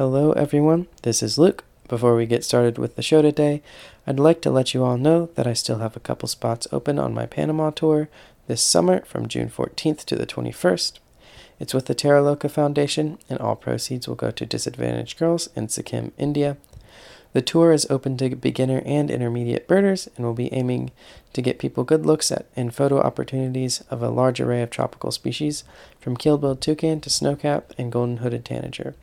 Hello, everyone. This is Luke. Before we get started with the show today, I'd like to let you all know that I still have a couple spots open on my Panama tour this summer from June 14th to the 21st. It's with the Terra Foundation, and all proceeds will go to disadvantaged girls in Sikkim, India. The tour is open to beginner and intermediate birders and will be aiming to get people good looks at and photo opportunities of a large array of tropical species, from keelbilled toucan to snowcap and golden hooded tanager.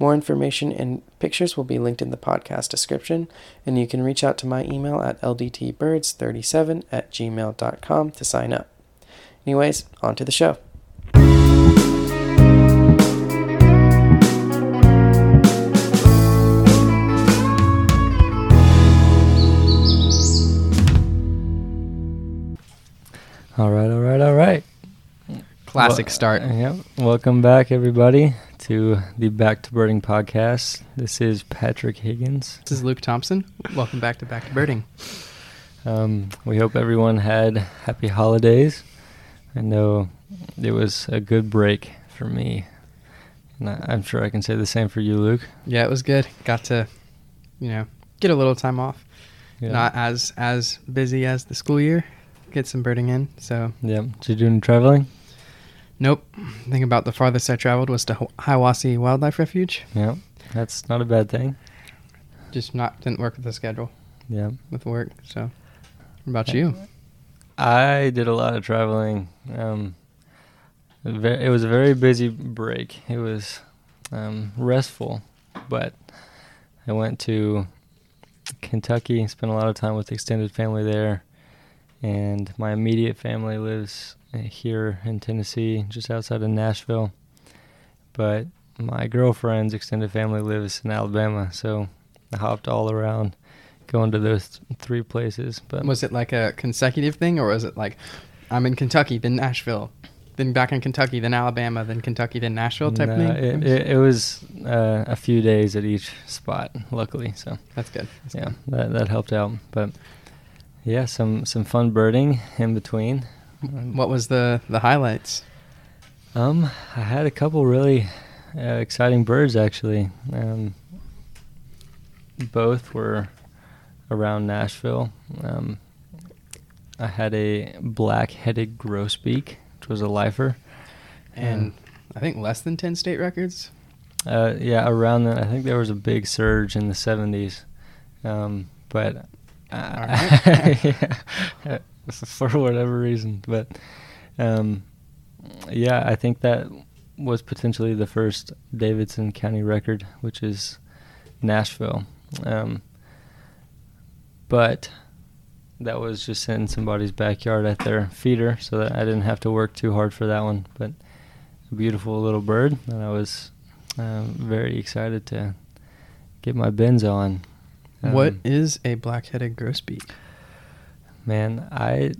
More information and pictures will be linked in the podcast description, and you can reach out to my email at ldtbirds37 at gmail.com to sign up. Anyways, on to the show. All right, all right, all right. Classic Well, start. Yep. Welcome back, everybody, to the Back to Birding podcast. This is Patrick Higgins. This is Luke Thompson. Welcome back to Back to Birding. Um, we hope everyone had happy holidays. I know it was a good break for me, and I, I'm sure I can say the same for you, Luke. Yeah, it was good. Got to, you know, get a little time off. Yeah. Not as as busy as the school year. Get some birding in. So, yeah, Did you do any traveling? Nope. Thing about the farthest I traveled was to Hiwassee Wildlife Refuge. Yeah, That's not a bad thing. Just not didn't work with the schedule Yeah. with work. So, what about you? I did a lot of traveling. Um, it was a very busy break. It was um, restful, but I went to Kentucky, spent a lot of time with extended family there, and my immediate family lives here in Tennessee, just outside of Nashville. But my girlfriend's extended family lives in Alabama, so I hopped all around, going to those three places. But Was it like a consecutive thing, or was it like I'm in Kentucky, then Nashville, then back in Kentucky, then Alabama, then Kentucky, then Nashville type No, thing? It, it, it was uh, a few days at each spot, luckily. So That's good. That's yeah, good. that that helped out. But yeah, some some fun birding in between. What was the the highlights? Um, I had a couple really uh, exciting birds actually. Um, both were around Nashville. Um, I had a black-headed grosbeak, which was a lifer. and I think less than ten state records. Uh, yeah, around that, I think there was a big surge in the '70s, um, but uh, yeah, for whatever reason. But um, yeah, I think that was potentially the first Davidson County record, which is Nashville. Um, but that was just in somebody's backyard at their feeder, so that I didn't have to work too hard for that one. But a beautiful little bird, and I was um, very excited to get my bins on. what Um, is a black-headed grosbeak? Man, I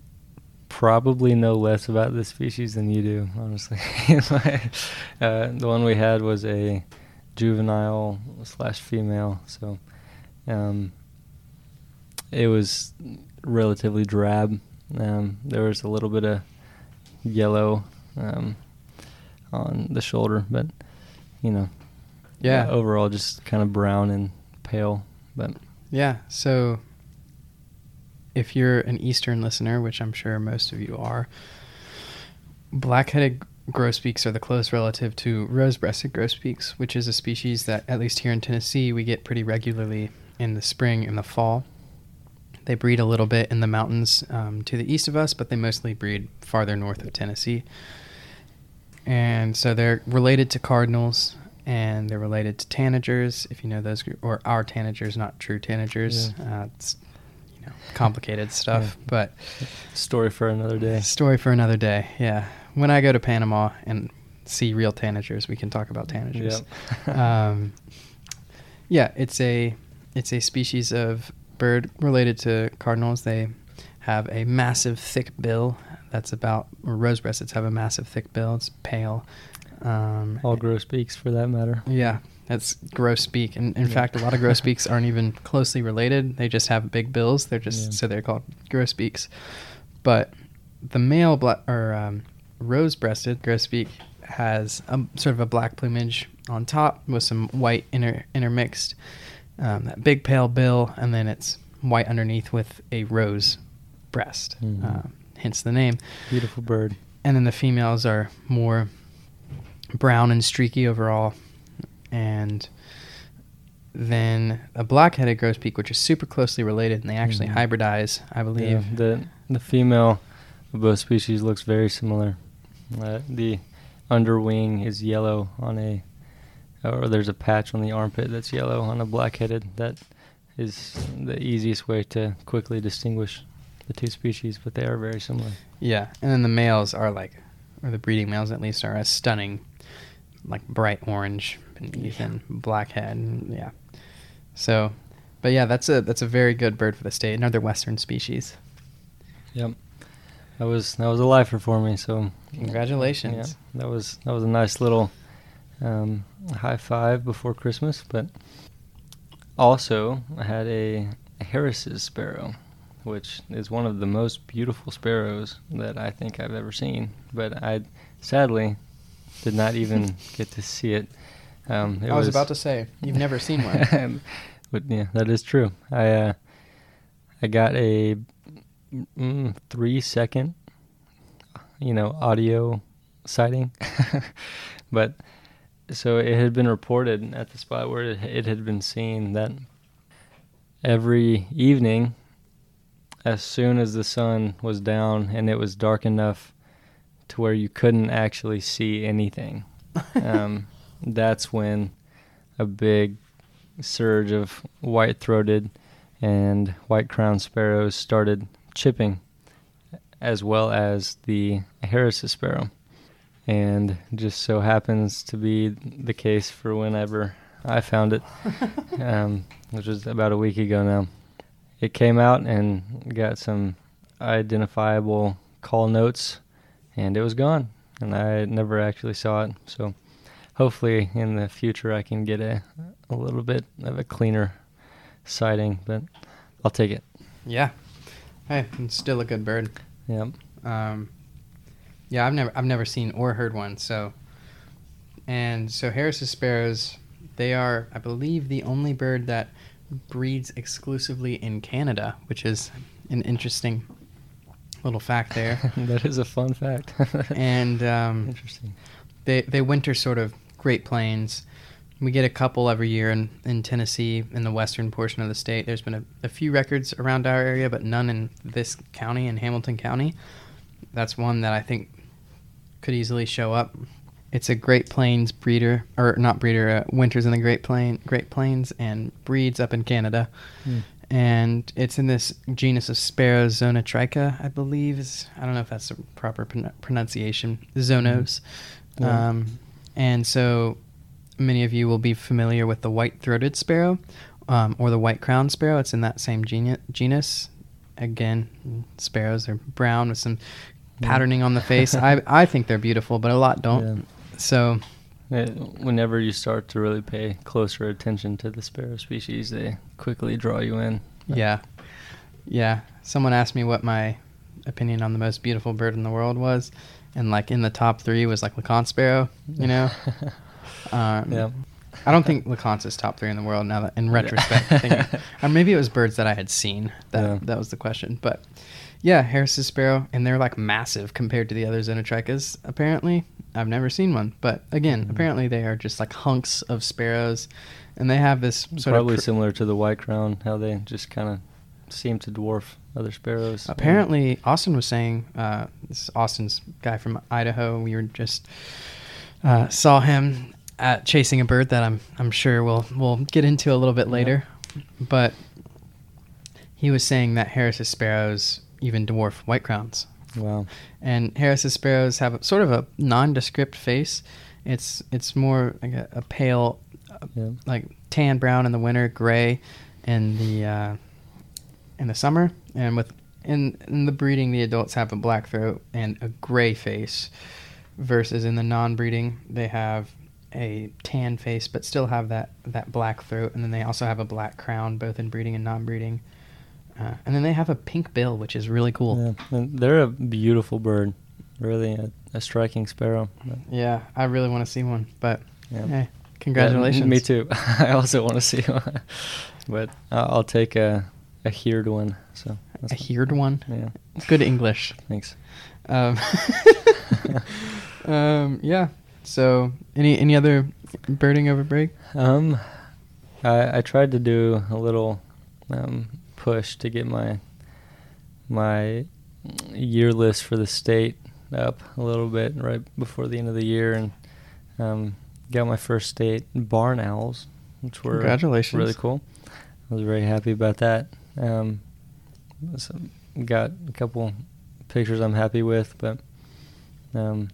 probably know less about this species than you do, honestly. uh, the one we had was a juvenile slash female, so um, it was relatively drab. Um, there was a little bit of yellow um, on the shoulder, but you know, Yeah. overall just kind of brown and pale. But Yeah. So, if you're an Eastern listener, which I'm sure most of you are, black-headed grosbeaks are the close relative to rose-breasted grosbeaks, which is a species that, at least here in Tennessee, we get pretty regularly in the spring and the fall. They breed a little bit in the mountains um, to the east of us, but they mostly breed farther north of Tennessee. And so they're related to cardinals and they're related to tanagers, if you know those, or our tanagers, not true tanagers. Uh, it's you know complicated stuff, Yeah. but story for another day. story for another day. Yeah, when I go to Panama and see real tanagers, we can talk about tanagers. Yep. um, yeah, it's a it's a species of bird related to cardinals. They have a massive thick bill. That's about or rose breasts have a massive thick bill. It's pale. Um, All grosbeaks for that matter. yeah, that's gross beak. And in Yeah. fact, a lot of gross beaks aren't even closely related. They just have big bills. They're just Yeah. so they're called gross beaks. But the male black or um, rose-breasted grosbeak has a, sort of a black plumage on top with some white inter- intermixed. Um, that big pale bill, and then it's white underneath with a rose breast, Mhm. uh, hence the name. Beautiful bird. And then the females are more brown and streaky overall, and then a black-headed grosbeak, which is super closely related, and they actually Mhm. hybridize, I believe. Yeah, the the female of both species looks very similar. Uh, the underwing is yellow on a, or there's a patch on the armpit that's yellow on a black-headed. That is the easiest way to quickly distinguish the two species, but they are very similar. Yeah, and then the males are like, or the breeding males at least are a stunning, like bright orange Yeah. and black head. And yeah, so, but yeah, that's a that's a very good bird for the state. Another western species. Yep, that was that was a lifer for me. So Congratulations. Yeah, that was that was a nice little um, high five before Christmas. But also, I had a Harris's sparrow, which is one of the most beautiful sparrows that I think I've ever seen. But I sadly did not even get to see it. Um, I was, about to say you've never seen one. but yeah, that is true. I uh, I got a mm, three second, you know, audio sighting, but so it had been reported at the spot where it, it had been seen that every evening, as soon as the sun was down and it was dark enough to where you couldn't actually see anything, um, that's when a big surge of white-throated and white-crowned sparrows started chipping, as well as the Harris's sparrow. And just so happens to be the case for whenever I found it, um, which was about a week ago now. It came out and got some identifiable call notes, and it was gone. And I never actually saw it. So hopefully in the future I can get a, a little bit of a cleaner sighting, but I'll take it. yeah. Hey, it's still a good bird. Yep. Um, yeah, I've never I've never seen or heard one. So, and so Harris's sparrows, they are I believe the only bird that breeds exclusively in Canada, which is an interesting little fact there. that is a fun fact. and um, Interesting. they they winter sort of Great Plains. We get a couple every year in, in Tennessee, in the western portion of the state. There's been a, a few records around our area, but none in this county, in Hamilton County. That's one that I think could easily show up. It's a Great Plains breeder, or not breeder, uh, winters in the Great Plain, Great Plains, and breeds up in Canada. Hmm. And it's in this genus of sparrows, Zonotricha, I believe. Is I don't know if that's the proper pron- pronunciation. Zonos. Yeah. Um, and so many of you will be familiar with the white-throated sparrow um, or the white-crowned sparrow. It's in that same genu- genus. Again, sparrows are brown with some patterning on the face. I I think they're beautiful, but a lot don't. So Uh, Whenever you start to really pay closer attention to the sparrow species, they quickly draw you in. yeah, yeah. Someone asked me what my opinion on the most beautiful bird in the world was, and like in the top three was like LeConte sparrow. You know. Um, yeah. I don't think LeConte is top three in the world now that in retrospect. thinking, or maybe it was birds that I had seen. That Yeah. that was the question. But yeah, Harris's sparrow, and they're like massive compared to the other Zonotrichas. Apparently, I've never seen one, but again, Mhm. apparently they are just like hunks of sparrows, and they have this sort Probably of. pr- similar to the white crown, how they just kind of seem to dwarf other sparrows. Apparently, Austin was saying, uh, this is Austin's guy from Idaho. We were just uh, saw him at chasing a bird that I'm I'm sure we'll we'll get into a little bit Yeah. later, but he was saying that Harris's sparrows even dwarf white crowns, Wow. and Harris's sparrows have a, sort of a nondescript face. It's it's more like a, a pale, uh, Yeah. like tan brown in the winter, gray in the uh, in the summer, and with in in the breeding, the adults have a black throat and a gray face, versus in the non-breeding, they have a tan face but still have that that black throat, and then they also have a black crown, both in breeding and non-breeding. Uh, and then they have a pink bill, which is really cool. Yeah. They're a beautiful bird. Really a, a striking sparrow. But, Yeah, I really want to see one, but yeah. hey, Congratulations. me too. I also want to see one, but I'll I'll take a a heard one. So A heard one. Yeah. Good English. Thanks. Um, um, yeah. So, any any other birding over break? Um, I I tried to do a little um, push to get my my year list for the state up a little bit right before the end of the year, and um, got my first state barn owls, which were Congratulations. really cool. I was very happy about that. Um, so got a couple pictures I'm happy with, but um,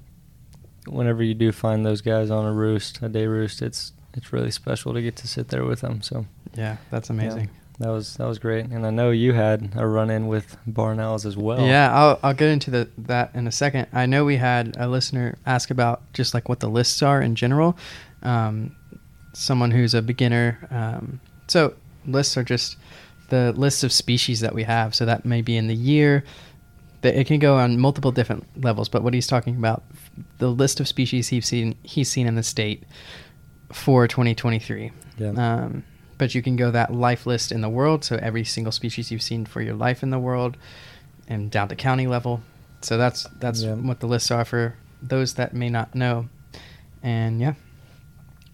whenever you do find those guys on a roost, a day roost, it's it's really special to get to sit there with them. So Yeah, that's amazing. that was that was great, and I know you had a run in with barn owls as well. Yeah, I'll I'll get into the that in a second. I know we had a listener ask about just like what the lists are in general. Um, someone who's a beginner. Um, so lists are just the list of species that we have. So that may be in the year. That it can go on multiple different levels. But what he's talking about, the list of species he's seen he's seen in the state for 2023. Yeah. Um, but you can go that life list in the world, so every single species you've seen for your life in the world, and down to county level. So that's that's Yeah. what the lists are for those that may not know. And yeah,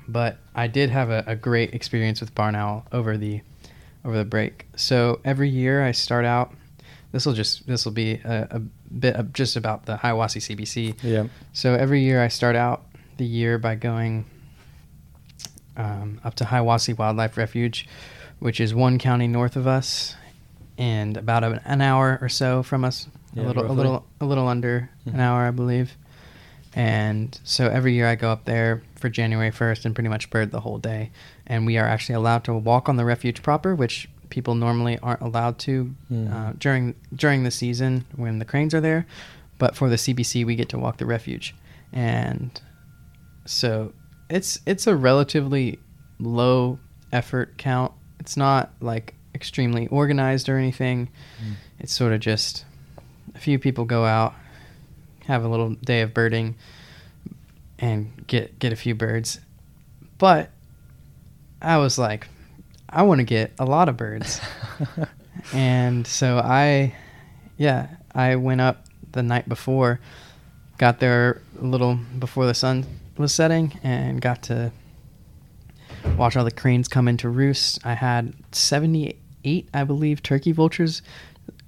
but I did have a, a great experience with barn owl over the over the break. So every year I start out. This will just this will be a, a bit of just about the Hiwassee CBC. yeah, So every year I start out the year by going um, up to Hiwassee Wildlife Refuge, which is one county north of us, and about an, hour or so from us. Yeah, a little, a little, a little under an hour, I believe. And so every year I go up there for January 1st and pretty much bird the whole day. And we are actually allowed to walk on the refuge proper, which people normally aren't allowed to Mhm. uh, during during the season when the cranes are there. But for the CBC, we get to walk the refuge, and so it's it's a relatively low effort count. It's not like extremely organized or anything. Mm. It's sort of just a few people go out, have a little day of birding, and get get a few birds. But I was like, I want to get a lot of birds, and so I, yeah, I went up the night before, got there a little before the sun was setting, and got to watch all the cranes come into roost. I had 78, I believe, turkey vultures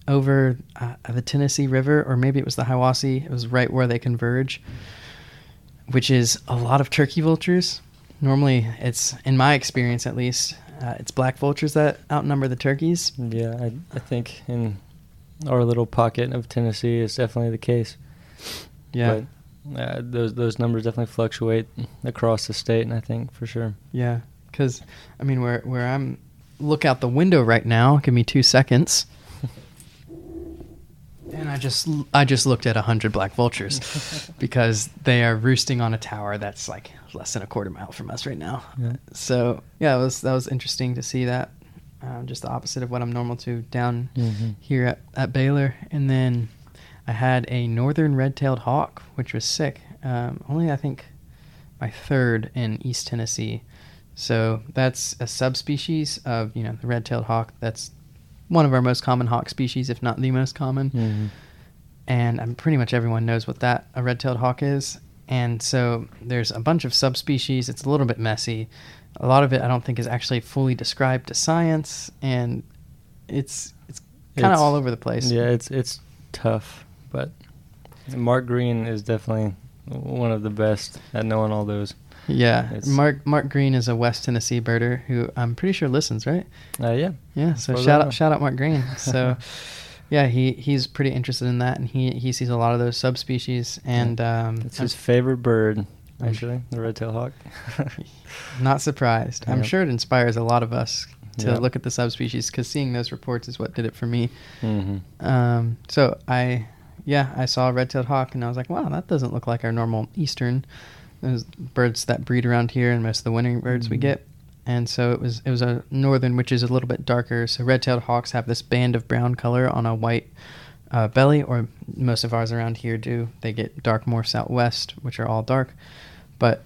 over uh, the Tennessee River, or maybe it was the Hiwassee. It was right where they converge, which is a lot of turkey vultures. Normally, it's in my experience at least, uh, it's black vultures that outnumber the turkeys. yeah. I I think in our little pocket of Tennessee, it's definitely the case. Yeah, But, uh, those those numbers definitely fluctuate across the state, and I think for sure. yeah. Because I mean, where where I'm look out the window right now. Give me two seconds. And I just I just looked at a hundred black vultures because they are roosting on a tower that's like less than a quarter mile from us right now. Yeah. So yeah, it was that was interesting to see that. Um, just the opposite of what I'm normal to down Mhm. here at, at Baylor. And then I had a northern red-tailed hawk, which was sick. Um, only I think my third in East Tennessee. So that's a subspecies of you know the red-tailed hawk. That's one of our most common hawk species, if not the most common Mhm. and I'm pretty much everyone knows what that a red-tailed hawk is. And so there's a bunch of subspecies. It's a little bit messy. A lot of it I don't think is actually fully described to science, and it's it's kind of all over the place. Yeah, it's it's tough, but Mark Green is definitely one of the best at knowing all those. Yeah. It's- Mark Mark Green is a West Tennessee birder who I'm pretty sure listens, right? Uh, yeah, Yeah. So shout out shout out Mark Green. So. Yeah, he, he's pretty interested in that, and he, he sees a lot of those subspecies. And um, it's I'm- his favorite bird, actually, the red-tailed hawk. Not surprised. I'm Yep. sure it inspires a lot of us to Yep. look at the subspecies because seeing those reports is what did it for me. hmm Um, so I, yeah, I saw a red-tailed hawk and I was like, wow, that doesn't look like our normal eastern. Birds that breed around here and most of the wintering birds we Mhm. get. And so it was it was a northern, which is a little bit darker. So red-tailed hawks have this band of brown color on a white uh, belly, or most of ours around here do. They get dark morphs out west, which are all dark. But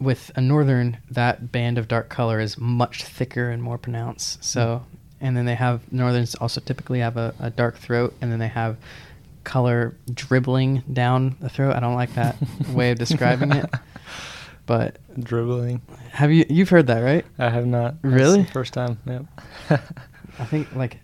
with a northern, that band of dark color is much thicker and more pronounced. So, and then they have northerns also typically have a, a dark throat, and then they have color dribbling down the throat. I don't like that way of describing it, but Dribbling. have you you've heard that right? I have not. Really? first time. Yep. I think like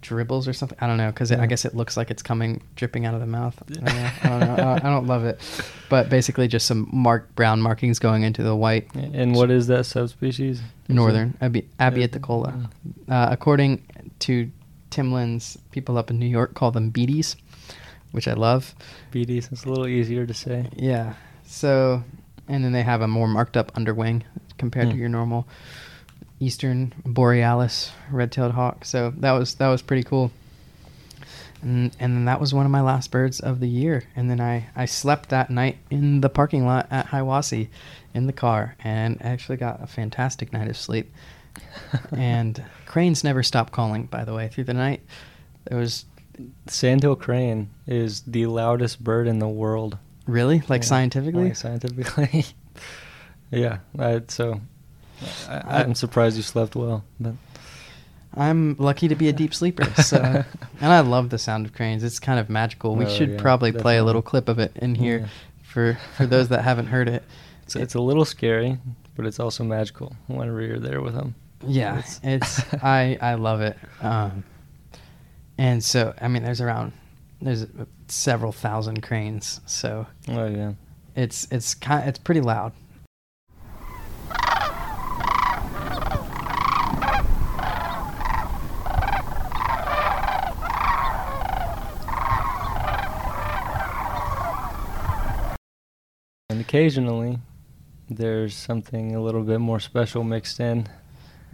dribbles or something. I don't know because Yeah. I guess it looks like it's coming dripping out of the mouth. I don't know. I don't, know. I don't- I don't love it, but basically just some mark brown markings going into the white and what is that subspecies? Northern Abi- Abieticola. Uh, according to Timlin's people up in New York call them beaties, which I love. Beaties. It's a little easier to say. Yeah. So, and then they have a more marked up underwing compared to Hmm. your normal eastern borealis red-tailed hawk. So that was that was pretty cool. And and then that was one of my last birds of the year. And then I I slept that night in the parking lot at Hiwassee in the car and actually got a fantastic night of sleep. and cranes never stop calling by the way through the night. There was Sandhill crane is the loudest bird in the world. Really like Yeah, scientifically like scientifically. yeah. I, so I, I'm surprised you slept well, but I'm lucky to be a deep sleeper. So, and I love the sound of cranes. It's kind of magical. We Oh, should yeah, probably play a little clip of it in here Yeah. for for those that haven't heard it. it's, it's a little scary, but it's also magical whenever you're there with them. Yeah, It's- it's I I love it. Um, and so I mean, there's around there's several thousand cranes. So Oh yeah. it's it's kind it's pretty loud. And occasionally, there's something a little bit more special mixed in.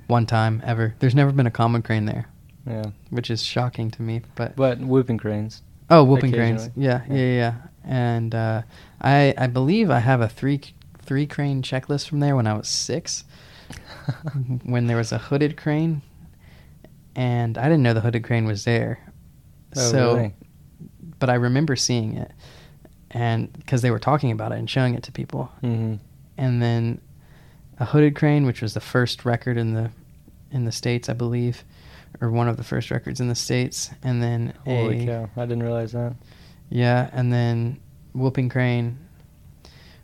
One time ever. There's never been a common crane there, Yeah. which is shocking to me. But But whooping cranes. Oh, whooping cranes. Yeah, yeah, Yeah. yeah. And uh, I I believe I have a three three crane checklist from there when I was six, when there was a hooded crane, and I didn't know the hooded crane was there. Oh, so, really? but I remember seeing it, and because they were talking about it and showing it to people, hmm and then a hooded crane, which was the first record in the in the states, I believe, or one of the first records in the states, and then Holy a cow! I didn't realize that. yeah, and then whooping crane,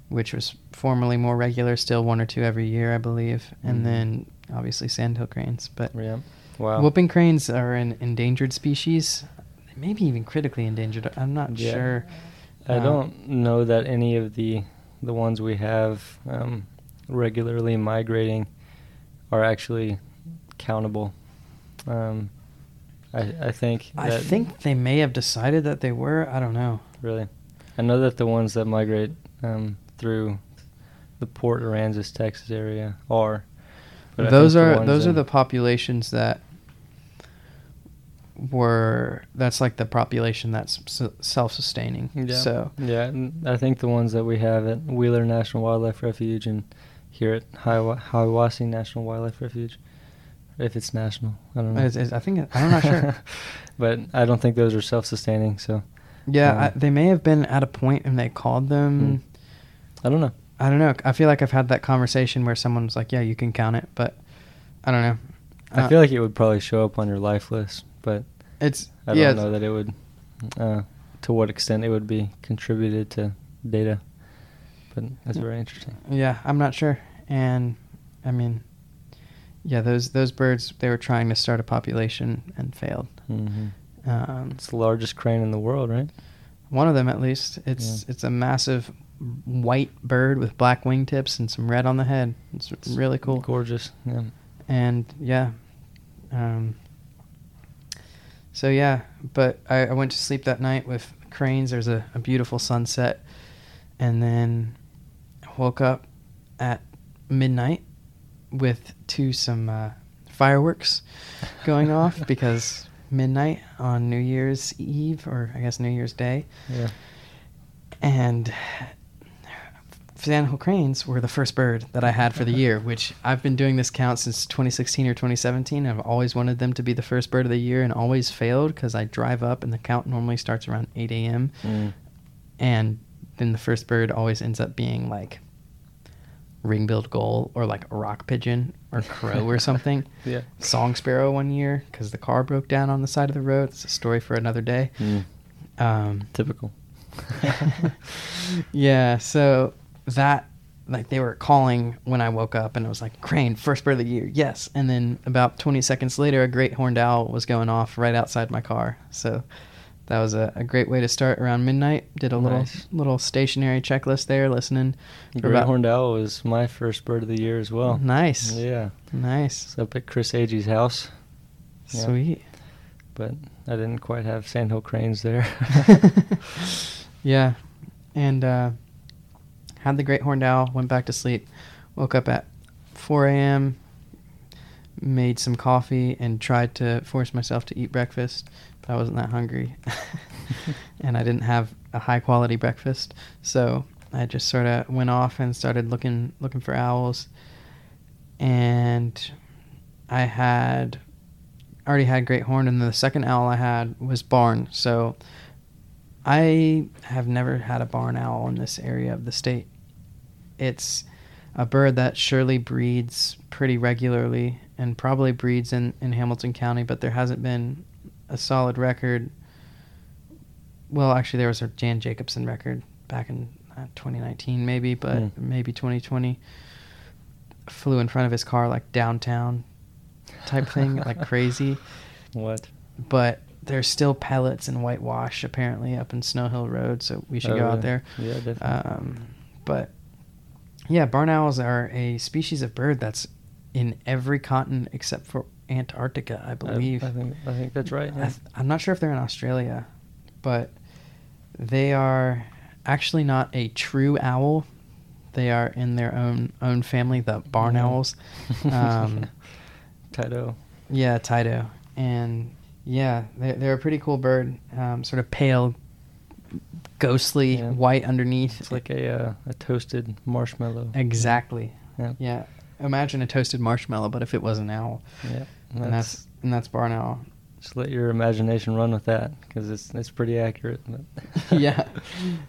which was formerly more regular, still one or two every year, I believe, and Mhm. then obviously sandhill cranes. But Yeah. Wow. whooping cranes are an endangered species, maybe even critically endangered. I'm not Yeah. sure. I Um, don't know that any of the the ones we have um, regularly migrating are actually countable. Um, I I think I think they may have decided that they were. I don't know. really. I know that the ones that migrate um, through the Port Aransas, Texas area are. those are those are the populations that were. That's like the population that's self-sustaining. Yeah. So Yeah, and I think the ones that we have at Wheeler National Wildlife Refuge and here at Hiwassee National Wildlife Refuge, if it's national, I don't know. It's- it's- I think I'm not sure. but I don't think those are self-sustaining. So Yeah, Um, I, they may have been at a point and they called them. Hmm. I don't know. I don't know. I feel like I've had that conversation where someone's like, "Yeah, you can count it," but I don't know. I Uh, feel like it would probably show up on your life list, but it's I don't know that it would. Uh, to what extent it would be contributed to data, but that's very interesting. yeah. I'm not sure, and I mean, yeah, those those birds they were trying to start a population and failed. hmm Um, It's the largest crane in the world, right? one of them at least. It's Yeah. it's a massive white bird with black wingtips and some red on the head. It's, really cool. Gorgeous. Yeah. and yeah um so yeah but I, I went to sleep that night with cranes there's a, a beautiful sunset and then woke up at midnight with to some uh, fireworks going off because midnight on new year's eve or i guess new year's day Yeah. and Sandhill cranes were the first bird that I had for the year, which I've been doing this count since 2016 or 2017. I've always wanted them to be the first bird of the year and always failed because I drive up and the count normally starts around 8 a.m. Mm. And then the first bird always ends up being like ring-billed gull or like a rock pigeon or crow or something. Yeah. Song sparrow one year because the car broke down on the side of the road. It's a story for another day. Mm, Um, typical. yeah, so that like they were calling when I woke up, and I was like crane first bird of the year, yes. And then about 20 seconds later, a great horned owl was going off right outside my car. So that was a, a great way to start around midnight. Did a little Nice. little stationary checklist there, listening. Great about- horned owl was my first bird of the year as well. Nice, Yeah. nice, It's up at Chris Agee's house, Yeah. sweet. but I didn't quite have sandhill cranes there. yeah, and uh, had the great horned owl. Went back to sleep. Woke up at 4 a.m. Made some coffee and tried to force myself to eat breakfast, but I wasn't that hungry, and I didn't have a high quality breakfast. So I just sort of went off and started looking looking for owls, and I had already had great horn, and the second owl I had was barn. So I have never had a barn owl in this area of the state. It's a bird that surely breeds pretty regularly and probably breeds in, in Hamilton County, but there hasn't been a solid record. Well, actually, there was a Jan Jacobson record back in uh, 2019, maybe, but Hmm. maybe 2020. Flew in front of his car like downtown type thing, like crazy what? but there's still pellets and whitewash apparently up in Snow Hill Road, so we should Oh, go out there. Yeah, definitely. Um, but yeah, barn owls are a species of bird that's in every continent except for Antarctica, I believe. I, think I think that's right. I Yeah. th- I'm not sure if they're in Australia, but they are actually not a true owl. They are in their own own family, the barn owls. Um, Tyto. yeah, Tyto. And yeah, they're, they're a pretty cool bird. Um, sort of pale, ghostly, Yeah. white underneath. It's like a uh, a toasted marshmallow. exactly. Yeah. Yeah. Imagine a toasted marshmallow, but if it was an owl, Yeah. and that's and that's barn owl. just let your imagination run with that because it's it's pretty accurate. Yeah.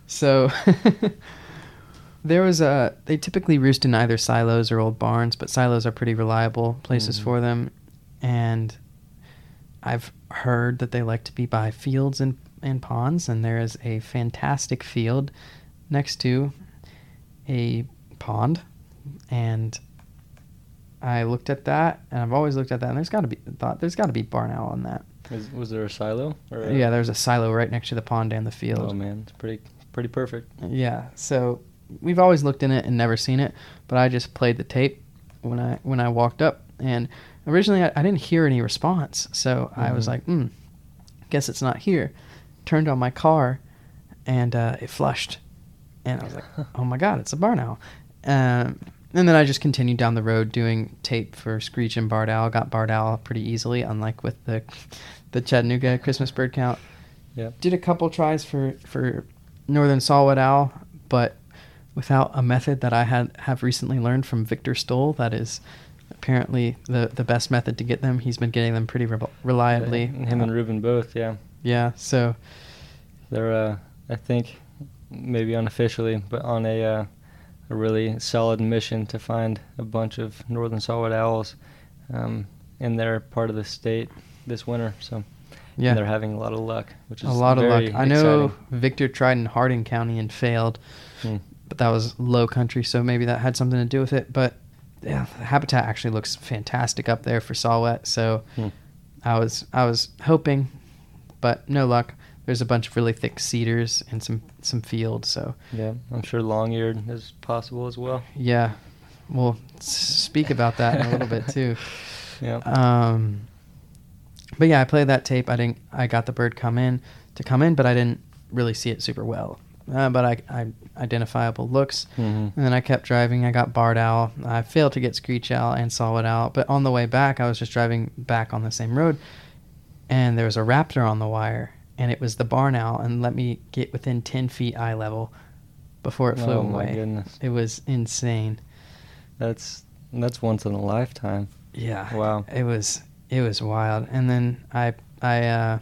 So there was a. They typically roost in either silos or old barns, but silos are pretty reliable places Mhm. for them, and I've heard that they like to be by fields and and ponds, and there is a fantastic field next to a pond, and. I looked at that, and I've always looked at that, and there's got to be thought there's got to be barn owl in that. Is, was there a silo? A- Yeah, there's a silo right next to the pond and the field. Oh man, it's pretty pretty perfect. Yeah, so we've always looked in it and never seen it, but I just played the tape when I when I walked up, and originally I, I didn't hear any response, so I was Mhm. like, hmm, guess it's not here. Turned on my car, and uh, it flushed, and I was like, oh my god, it's a barn owl. Um, and then I just continued down the road doing tape for Screech and Barred Owl. Got Barred Owl pretty easily, unlike with the the Chattanooga Christmas bird count Yeah. did a couple tries for for northern saw-whet owl, but without a method that I had have recently learned from Victor Stoll. That is apparently the the best method to get them. He's been getting them pretty re- reliably. Him and Uh, Ruben both. Yeah. Yeah. So They're uh, I think maybe unofficially, but on a uh, a really solid mission to find a bunch of northern saw-whet owls um, in their part of the state this winter. So yeah, they're having a lot of luck, which is a lot of luck. I know. Victor tried in Hardin County and failed, Hmm. but that was low country, so maybe that had something to do with it. But yeah, the habitat actually looks fantastic up there for saw-whet. So. Hmm. I was I was hoping, but no luck. There's a bunch of really thick cedars and some some fields, so Yeah, I'm sure long-eared is possible as well. yeah, we'll speak about that in a little bit too. Yeah. Um, but yeah, I played that tape. I didn't. I got the bird come in to come in, but I didn't really see it super well. Uh, but I, I identifiable looks, Mhm. and then I kept driving. I got barred owl. I failed to get screech owl and saw-whet owl. But on the way back, I was just driving back on the same road, and there was a raptor on the wire, and it was the barn owl, and let me get within ten feet eye level before it flew Oh, my away. goodness. It was insane. That's that's once in a lifetime. Yeah. Wow. It was it was wild. And then I I uh,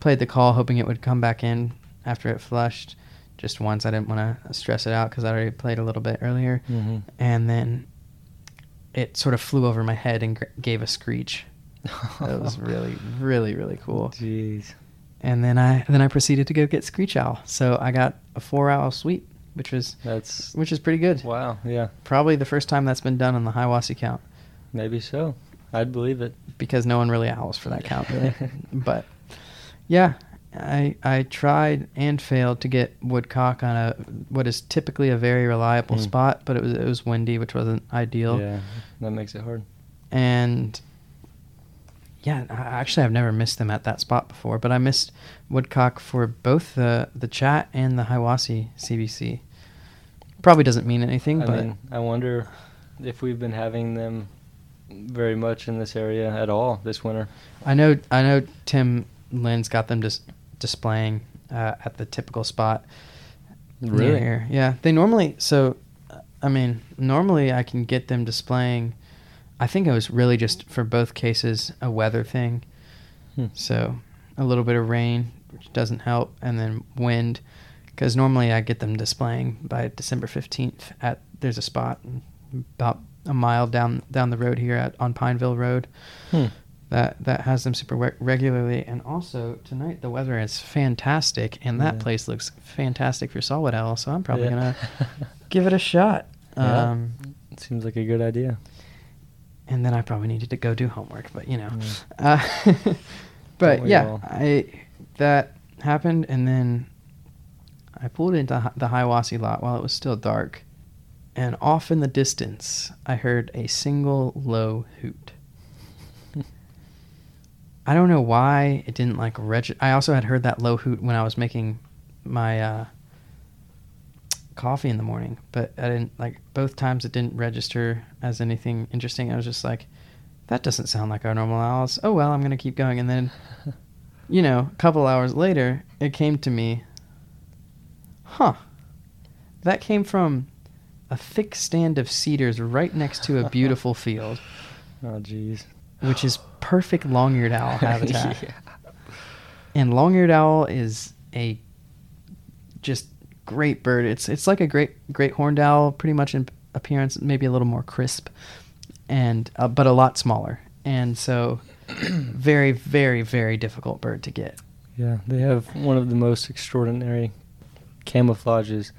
played the call hoping it would come back in after it flushed. just once. I didn't want to stress it out because I already played a little bit earlier, Mm-hmm. and then it sort of flew over my head and gr- gave a screech. That was really, really, really cool. Jeez. And then I then I proceeded to go get Screech Owl. So I got a four owl sweep, which was That's which is pretty good. wow. Yeah, Probably the first time that's been done on the Hiwassee count maybe so. I'd believe it. because no one really owls for that count, really. but yeah, I I tried and failed to get woodcock on a what is typically a very reliable Hmm. spot, but it was it was windy, which wasn't ideal. Yeah, that makes it hard. and yeah, actually, I've never missed them at that spot before, but I missed woodcock for both the the chat and the Hiwassee CBC. Probably doesn't mean anything, I but mean, I wonder if we've been having them very much in this area at all this winter. I know I know Tim Lynn's got them just displaying uh, at the typical spot. near here. Yeah, they normally. So, I mean, normally I can get them displaying. I think it was really just for both cases a weather thing. Hmm. So, a little bit of rain, which doesn't help, and then wind, because normally I get them displaying by December fifteenth. At there's a spot about a mile down down the road here at on Pineville Road Hmm. that that has them super re- regularly. And also tonight the weather is fantastic, and that Yeah. place looks fantastic for saw-whet owl. So I'm probably Yeah. gonna give it a shot. Yeah. Um, Seems like a good idea. And then I probably needed to go do homework, but you know. Yeah. Uh, but yeah? I that happened, and then I pulled into the Hiwassee lot while it was still dark, and off in the distance I heard a single low hoot. I don't know why it didn't like reg. I also had heard that low hoot when I was making my uh, coffee in the morning, but I didn't like both times. It didn't register as anything interesting. I was just like, that doesn't sound like our normal owls. Oh well, I'm gonna keep going. And then, you know, a couple hours later, it came to me. Huh. That came from a thick stand of cedars right next to a beautiful field, Oh, jeez. which is perfect long-eared owl habitat. yeah. And long-eared owl is a just great bird. It's it's like a great great horned owl, pretty much in appearance, maybe a little more crisp, and uh, but a lot smaller. And so, very very very difficult bird to get. Yeah, they have one of the most extraordinary camouflages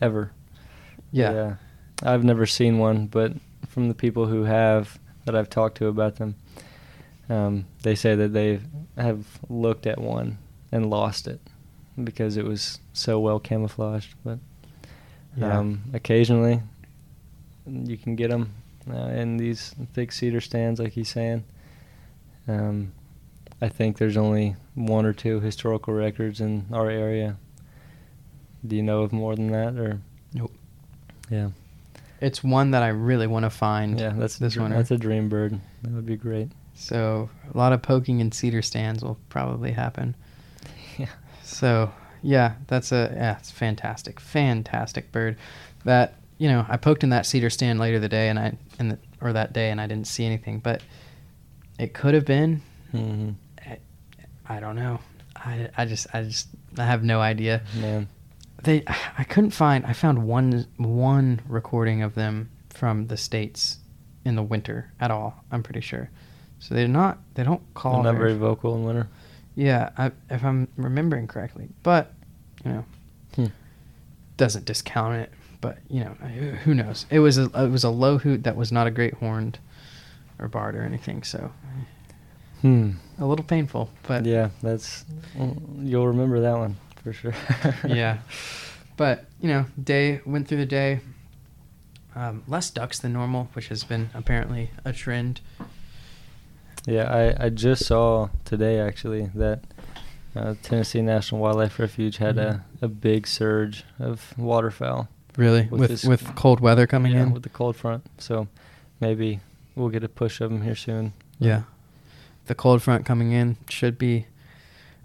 ever. Yeah. I've never seen one, but from the people who have that I've talked to about them, um, they say that they have looked at one and lost it because it was so well camouflaged. But Yeah. um, occasionally, you can get them uh, in these thick cedar stands, like he's saying. Um, I think there's only one or two historical records in our area. Do you know of more than that, or Nope. yeah? It's one that I really want to find. Yeah, that's this winter. That's a dream bird. That would be great. So a lot of poking in cedar stands will probably happen. So yeah, that's a yeah, it's fantastic, fantastic bird. That you know, I poked in that cedar stand later the day, and I and the, or that day, and I didn't see anything, but it could have been. hmm I, I don't know. I, I just I just I have no idea. Man, They I couldn't find. I found one one recording of them from the states in the winter at all. I'm pretty sure. So they're not. They don't call. they're not very vocal in winter. Yeah, I, if I'm remembering correctly, but you know, Hmm. doesn't discount it. But you know, who- knows? It was a it was a low hoot that was not a great horned or barred or anything. So Hmm. a little painful, but yeah, that's you'll remember that one for sure. yeah. But you know, day went through the day. Um, less ducks than normal, which has been apparently a trend. Yeah, I, I just saw today actually that uh, Tennessee National Wildlife Refuge had Mhm. a, a big surge of waterfowl. Really, With with with cold weather coming yeah, in. with the cold front. So maybe we'll get a push of them here soon. Yeah. The cold front coming in should be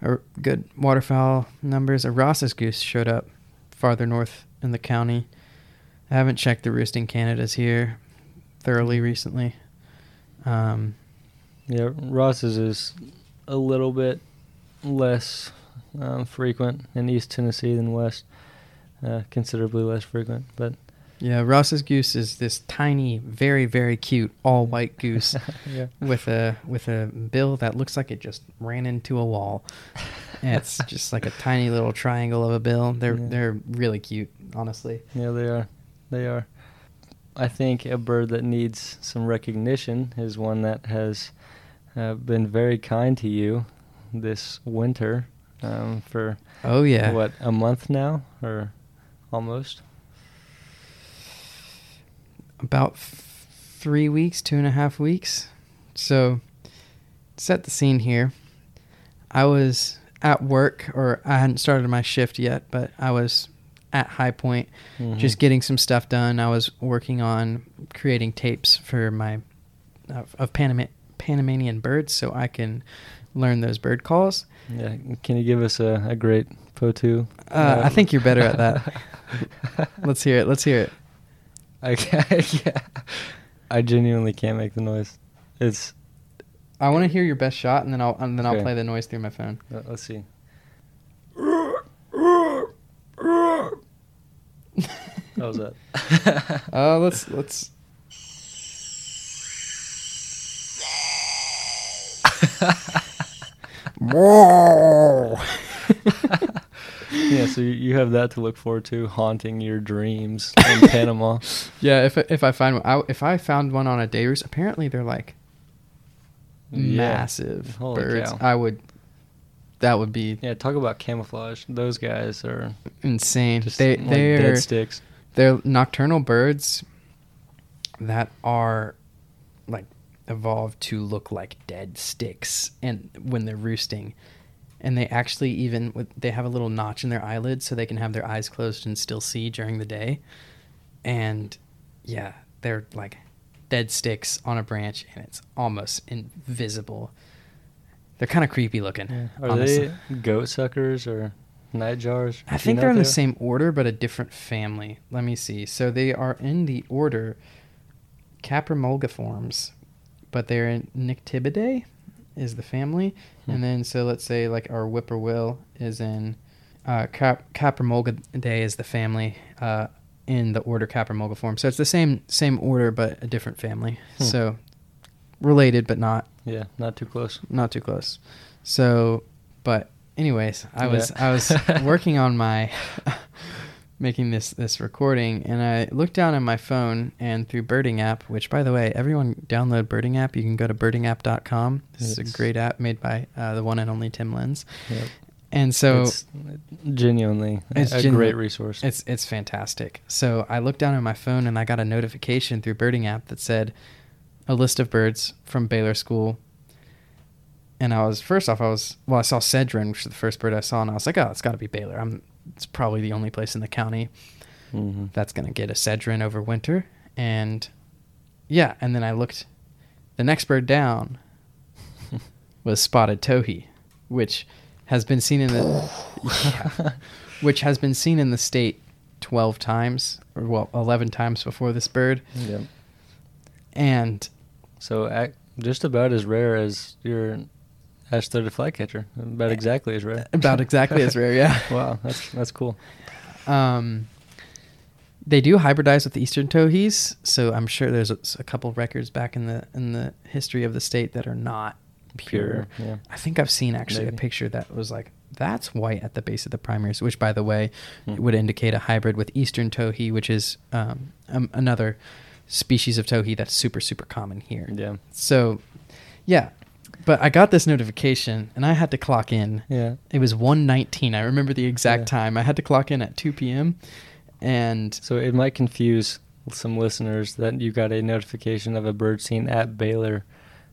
a good waterfowl numbers. A Ross's goose showed up farther north in the county. I haven't checked the roosting Canadas here thoroughly recently. Um, Yeah, Ross's is a little bit less um, frequent in East Tennessee than West. uh, considerably less frequent. But Yeah, Ross's goose is this tiny, very very cute all white goose yeah, with a with a bill that looks like it just ran into a wall. It's just like a tiny little triangle of a bill. They're Yeah. they're really cute, honestly. yeah, they are, they are. I think a bird that needs some recognition is one that has uh, been very kind to you this winter um, for Oh yeah. what a month now or almost. about f- three weeks, two and a half weeks. So, set the scene here. I was at work, or I hadn't started my shift yet, but I was at High Point, Mhm. just getting some stuff done. I was working on creating tapes for my of, of Panama- Panamanian birds, so I can learn those bird calls. Yeah, can you give us a, a great Potoo? Uh, I think you're better at that. Let's hear it. Let's hear it. I yeah. I genuinely can't make the noise. It's I want to hear your best shot, and then I'll and then I'll play the noise through my phone. uh, let's see. How was that? Uh, let's let's. yeah, so you, you have that to look forward to, haunting your dreams in Panama. Yeah, if I- if I find one, I, if I found one on a day roost, apparently they're like massive Holy birds. cow. I would. That would be Yeah, talk about camouflage. Those guys are insane. they like they're dead sticks. they're nocturnal birds that are evolved to look like dead sticks and when they're roosting and they actually even they have a little notch in their eyelids so they can have their eyes closed and still see during the day and yeah they're like dead sticks on a branch and it's almost invisible they're kind of creepy looking Yeah. Are honestly. they goat suckers or night jars? I think they're in the same order, but a different family. Let me see. So they are in the order Caprimulgiformes, but they're in Nyctibidae is the family, Hmm. and then so let's say like our whippoorwill is in uh, Cap- Caprimulgidae is the family uh, in the order Caprimulgiform. So it's the same same order, but a different family. Hmm. So related, but not Yeah, not too close. not too close. So, but anyways, I was I was working on my making this this recording, and I looked down on my phone and through Birding app, which by the way, everyone download Birding app. You can go to birdingapp.com. This is It's- a great app made by uh, the one and only Tim Lenz. Yep. And so it's genuinely It's a genu- great resource. it's it's fantastic. So I looked down on my phone and I got a notification through Birding app that said a list of birds from Baylor School. And I was first off, I was well, I saw sedge wren, which is the first bird I saw, and I was like, oh, it's got to be Baylor. I'm it's probably the only place in the county hmm that's gonna get a sedge wren over winter. And yeah, and then I looked the next bird down was spotted towhee, which has been seen in the yeah, which has been seen in the state 12 times or well 11 times before this bird Yep. and So just about as rare as your ash-throated flycatcher. About exactly as rare. about exactly as rare yeah Wow, that's that's cool. um they do hybridize with the eastern towhees so i'm sure there's a, a couple records back in the in the history of the state that are not pure, Pure, yeah. i think i've seen actually Maybe. a picture that was like that's white at the base of the primaries which by the way Hmm. would indicate a hybrid with eastern towhee which is um, um, another species of towhee that's super super common here Yeah. so yeah but i got this notification and i had to clock in Yeah. it was 119 i remember the exact Yeah. time i had to clock in at 2 p.m and So it might confuse some listeners that you got a notification of a bird scene at Baylor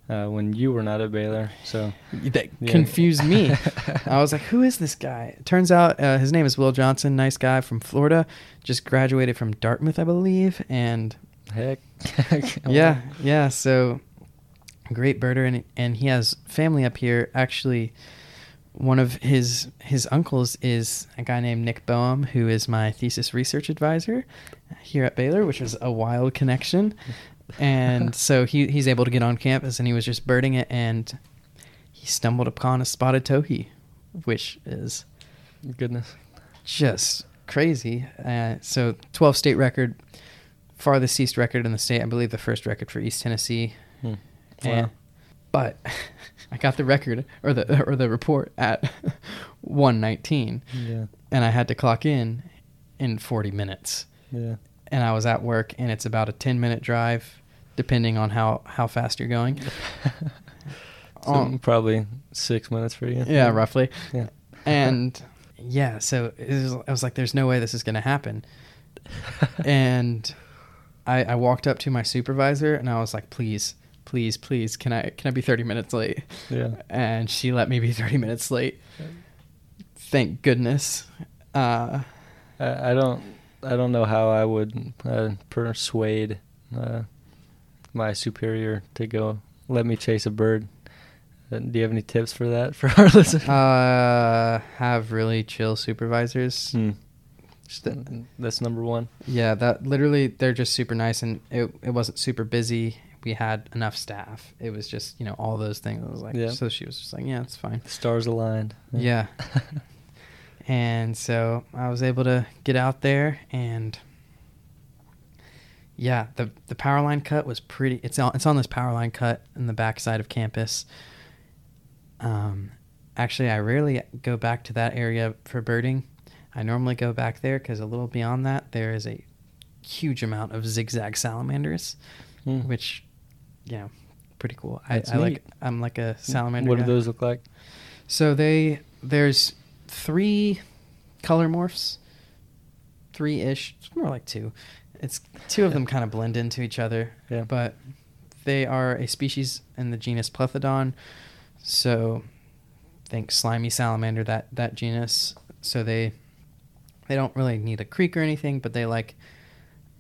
uh, when you were not at Baylor. So that Yeah. confused me i was like who is this guy It turns out uh, his name is will johnson nice guy from florida just graduated from dartmouth i believe and heck. yeah yeah so great birder and and he has family up here actually one of his his uncles is a guy named Nick Boehm, who is my thesis research advisor here at Baylor, which is a wild connection. And so he he's able to get on campus, and he was just birding it, and he stumbled upon a spotted towhee, which is Goodness. just crazy. Uh, so 12 state record, farthest east record in the state. I believe the first record for East Tennessee. Hmm. Wow. but I got the record or the or the report at 119, Yeah. and I had to clock in in 40 minutes. Yeah. And I was at work, and it's about a 10 minute drive, depending on how how fast you're going. So Um, probably six minutes for you. yeah, roughly. Yeah. And yeah, so it was, I was like, "There's no way this is going to happen." and I, I walked up to my supervisor and I was like, "Please, please, please, can I can I be 30 minutes late?" Yeah. And she let me be 30 minutes late. Thank goodness. Uh, I, I don't. I don't know how I would uh, persuade uh, my superior to go let me chase a bird. Uh, do you have any tips for that for our listeners? uh, have really chill supervisors. Hmm. Just- That's number one. Yeah, that literally they're just super nice and it it wasn't super busy. We had enough staff. It was just, you know, all those things. I was like Yeah. so she was just like, Yeah, it's fine. The stars aligned. Yeah. and so I was able to get out there and yeah, the the power line cut was pretty it's on it's on this power line cut in the backside of campus. Um actually I rarely go back to that area for birding. I normally go back there cuz a little beyond that there is a huge amount of zigzag salamanders, Hmm. which know, pretty cool. I, That's I like. I'm like a salamander. What do guy. those look like? So they there's three color morphs, three ish. It's more like two. It's two of them kind of blend into each other. Yeah. But they are a species in the genus Plethodon. So think slimy salamander that that genus. So they they don't really need a creek or anything, but they like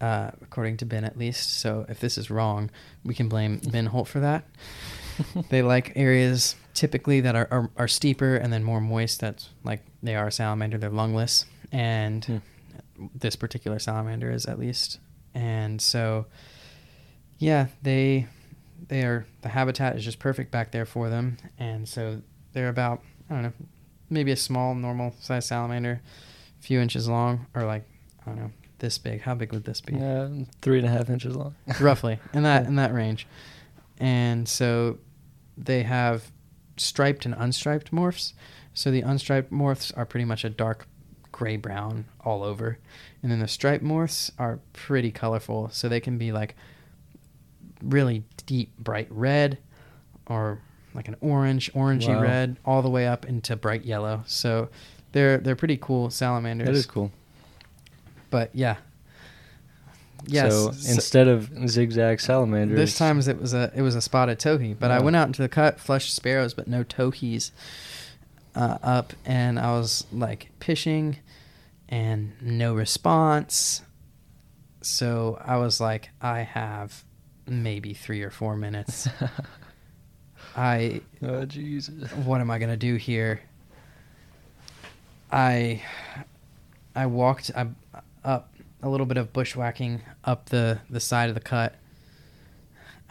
uh, according to Ben at least. So if this is wrong, we can blame Ben Holt for that. they like areas typically that are, are, are steeper and then more moist. That's like they are a salamander. They're lungless, and Hmm. this particular salamander is at least. And so, yeah, they they are the habitat is just perfect back there for them, and so they're about I don't know, maybe a small normal size salamander, a few inches long, or like I don't know this big. How big would this be? Uh, three and a half inches long. roughly in that Yeah. in that range. And so they have striped and unstriped morphs. So the unstriped morphs are pretty much a dark gray brown all over. And then the striped morphs are pretty colorful. So they can be like really deep bright red or like an orange, orangey Wow. red all the way up into bright yellow. So they're they're pretty cool salamanders. That is cool. But yeah. Yes. So instead of zigzag salamanders, this time it was a it was a spotted towhee, but I went out into the cut, flushed sparrows, but no towhees uh, up, and I was like pishing, and no response. So I was like, I have maybe three or four minutes. I oh Jesus. what am I gonna do here? I I walked I, up a little bit of bushwhacking up the the side of the cut,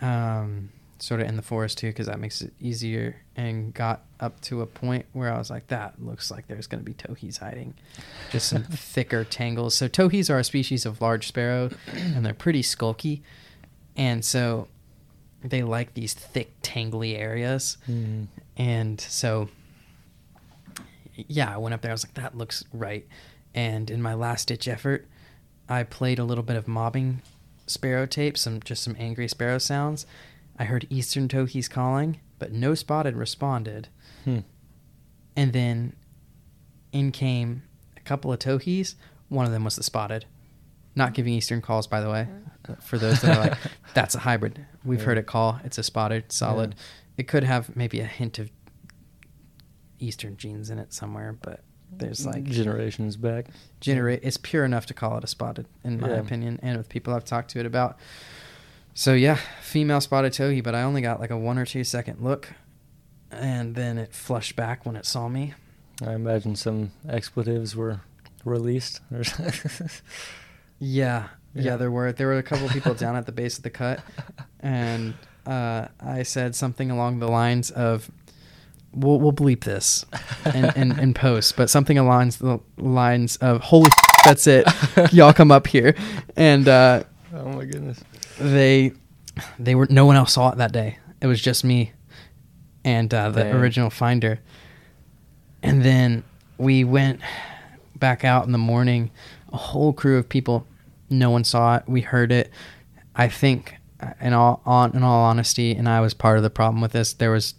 um, sort of in the forest too, because that makes it easier. And got up to a point where I was like, that looks like there's gonna be towhees hiding, just some thicker tangles. So towhees are a species of large sparrow, and they're pretty skulky, and so they like these thick, tangly areas. Hmm. And so, yeah, I went up there. I was like, that looks right. And in my last ditch effort, I played a little bit of mobbing sparrow tape, some just some angry sparrow sounds. I heard eastern towhees calling, but no spotted responded. Hmm. And then in came a couple of towhees. One of them was the spotted. Not giving eastern calls, by the way. For those that are like, that's a hybrid. We've Yeah. heard it call. It's a spotted, solid. It could have maybe a hint of eastern genes in it somewhere, but there's like generations back. generate. It's pure enough to call it a spotted, in my Yeah. opinion, and with people I've talked to it about. So yeah, female spotted towhee, but I only got like a one or two second look, and then it flushed back when it saw me. I imagine some expletives were released. Yeah, yeah, Yeah. there were there were a couple people down at the base of the cut, and uh, I said something along the lines of, we'll we'll bleep this and in, in post, but something along the lines of "Holy, that's it, y'all come up here," and uh, Oh my goodness. they they were no one else saw it that day. It was just me and uh, the Dang. original finder. And then we went back out in the morning. A whole crew of people. No one saw it. We heard it. I think, in all on in all honesty, and I was part of the problem with this. There was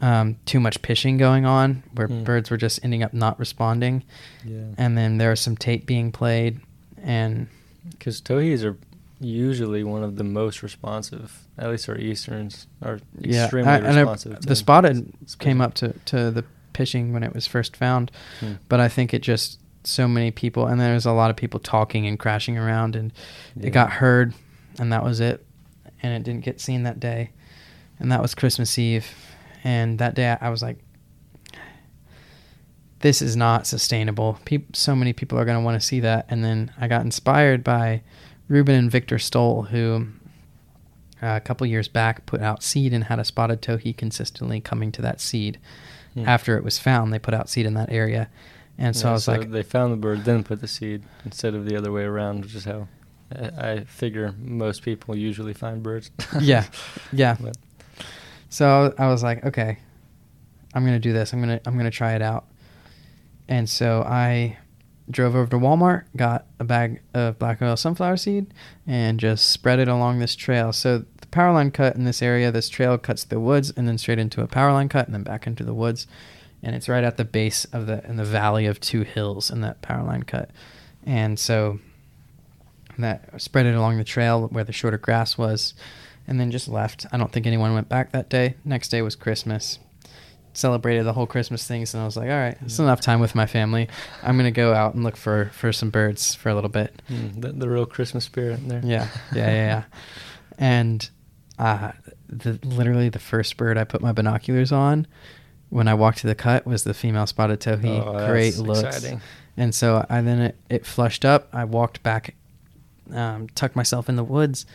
um, too much pishing going on, where Hmm. birds were just ending up not responding, Yeah. and then there was some tape being played, and Because towhees are usually one of the most responsive. At least our easterns are yeah, extremely I- and I- responsive. the spotted s- came up to, to the pishing when it was first found, Hmm. but I think it just so many people, and there was a lot of people talking and crashing around, and Yeah. it got heard, and that was it, and it didn't get seen that day, and that was Christmas Eve, and that day I was like, this is not sustainable. Peop so many people are going to want to see that, and then I got inspired by Ruben and Victor Stoll, who uh, a couple years back put out seed and had a spotted towhee consistently coming to that seed. Hmm. After it was found, they put out seed in that area, and so Yeah, I was like, they found the bird, then put the seed instead of the other way around, which is how I, I figure most people usually find birds. yeah, yeah. But- So I was like, okay, I'm gonna do this. I'm gonna I'm gonna try it out. And so I drove over to Walmart, got a bag of black oil sunflower seed, and just spread it along this trail. So the power line cut in this area, this trail cuts the woods and then straight into a power line cut and then back into the woods. And it's right at the base of the in the valley of two hills in that power line cut. And so that spread it along the trail where the shorter grass was and then just left. I don't think anyone went back that day. Next day was Christmas. Celebrated the whole Christmas things, and I was like, all right, it's Yeah. enough time with my family. I'm gonna go out and look for for some birds for a little bit. Mm, the, the real Christmas spirit in there. Yeah, yeah, yeah, yeah. And uh, the literally the first bird I put my binoculars on when I walked to the cut was the female spotted towhee. Oh, Great looks. exciting. And so I then it, it flushed up. I walked back, um, tucked myself in the woods,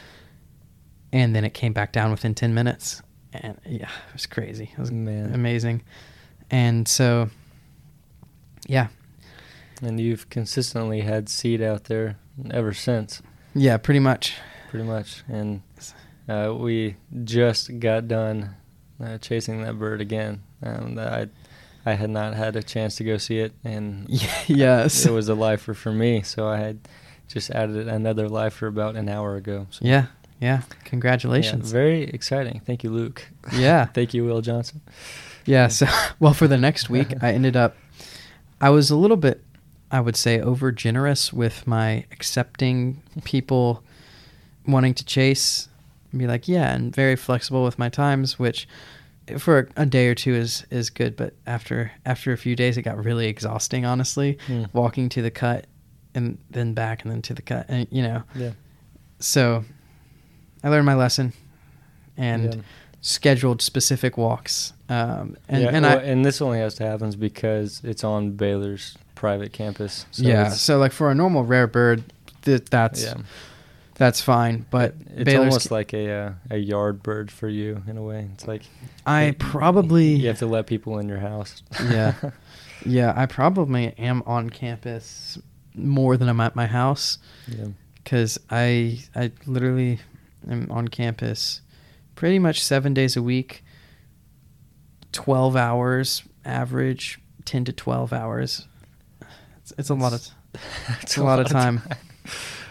and then it came back down within ten minutes. And yeah, it was crazy. It was Man. amazing. And so, yeah, And you've consistently had seed out there ever since, yeah, pretty much. pretty much. And uh, we just got done uh, chasing that bird again. Um, I, I had not had a chance to go see it, and yes. it was a lifer for me. So I had just added another lifer about an hour ago. So Yeah, yeah. Yeah, Congratulations. very exciting. Thank you, Luke. Yeah. Thank you, Will Johnson. Yeah. So, well, for the next week, I ended up, I was a little bit, I would say, over generous with my accepting people wanting to chase, and be like, yeah, and very flexible with my times, which for a day or two is is good. But after after a few days, it got really exhausting. Honestly, Hmm. walking to the cut and then back and then to the cut, and you know, Yeah. so I learned my lesson and Yeah. scheduled specific walks. Um, and yeah, and well, I and this only has to happen because it's on Baylor's private campus. So yeah. So like for a normal rare bird, th- that's yeah. that's fine. But it's Baylor's almost like a uh, a yard bird for you in a way. It's like I it- probably you have to let people in your house. Yeah. yeah I probably am on campus more than I'm at my house yeah. because I I literally am on campus pretty much seven days a week, twelve hours average, ten to twelve hours. It's, it's a lot of it's a lot of time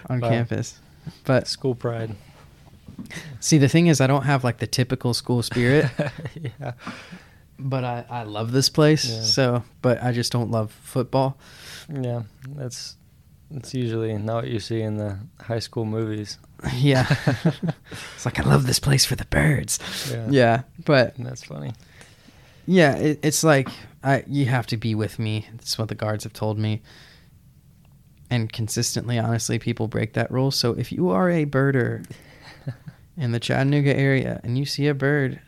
on Wow. campus. But School pride. see, the thing is, I don't have like the typical school spirit, yeah. but I, I love this place. Yeah. So, but I just don't love football. Yeah. That's that's usually not what you see in the high school movies. Yeah. it's like, I love this place for the birds. Yeah. Yeah. But That's funny. yeah, it, it's like, I, you have to be with me. That's what the guards have told me. And consistently, honestly, people break that rule. So if you are a birder in the Chattanooga area and you see a bird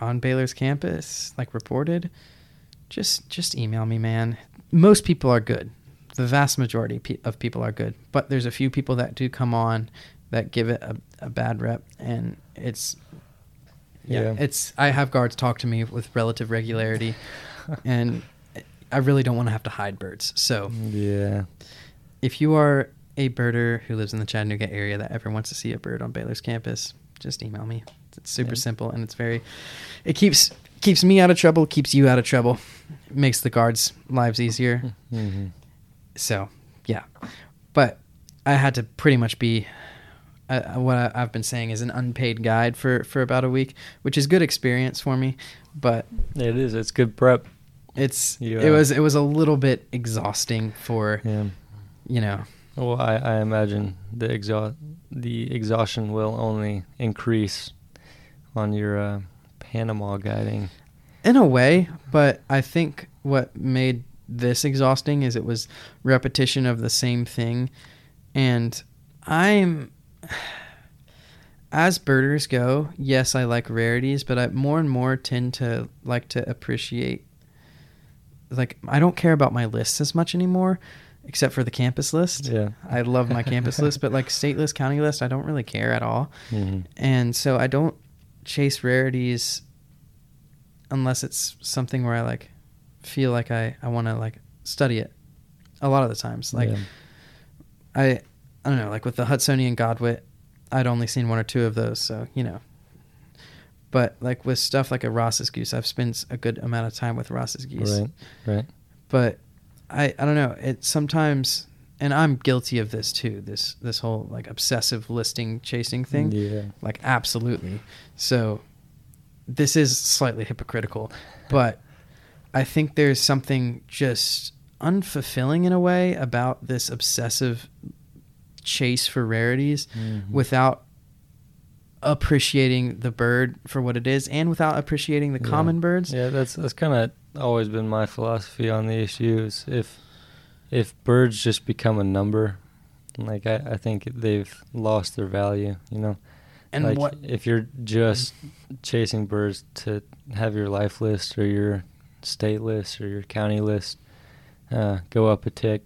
on Baylor's campus, like reported, just just email me, man. Most people are good. The vast majority of people are good, but there's a few people that do come on that give it a, a bad rep, and it's yeah, Yeah. it's I have guards talk to me with relative regularity, and I really don't want to have to hide birds. So Yeah. if you are a birder who lives in the Chattanooga area that ever wants to see a bird on Baylor's campus, just email me. It's super Yeah. simple and it's very it keeps keeps me out of trouble, keeps you out of trouble, makes the guards' lives easier. hmm So, yeah. But I had to pretty much be uh, what I, I've been saying is an unpaid guide for for about a week, which is good experience for me, but It is. It's good prep. it's You, it uh, was it was a little bit exhausting for, Yeah. you know, Well, I, I imagine the exhaust the exhaustion will only increase on your uh, Panama guiding. in a way, but I think what made this exhausting is it was repetition of the same thing. And I'm as birders go, yes, I like rarities, but I more and more tend to like to appreciate like I don't care about my lists as much anymore except for the campus list. Yeah. I love my campus list, but like state list, county list, I don't really care at all hmm and so I don't chase rarities unless it's something where I like feel like I I want to like study it. A lot of the times, like Yeah. I I don't know, like with the Hudsonian Godwit, I'd only seen one or two of those, so you know. But like with stuff like a Ross's goose, I've spent a good amount of time with Ross's geese. Right. Right. But I I don't know, it sometimes and I'm guilty of this too. This this whole like obsessive listing chasing thing. Yeah. Like absolutely. So this is slightly hypocritical, but I think there's something just unfulfilling in a way about this obsessive chase for rarities Mhm. without appreciating the bird for what it is and without appreciating the Yeah. common birds. Yeah, that's that's kind of always been my philosophy on the issues. If if birds just become a number, like I, I think they've lost their value. You know, And like what if you're just chasing birds to have your life list or your state list or your county list uh, go up a tick.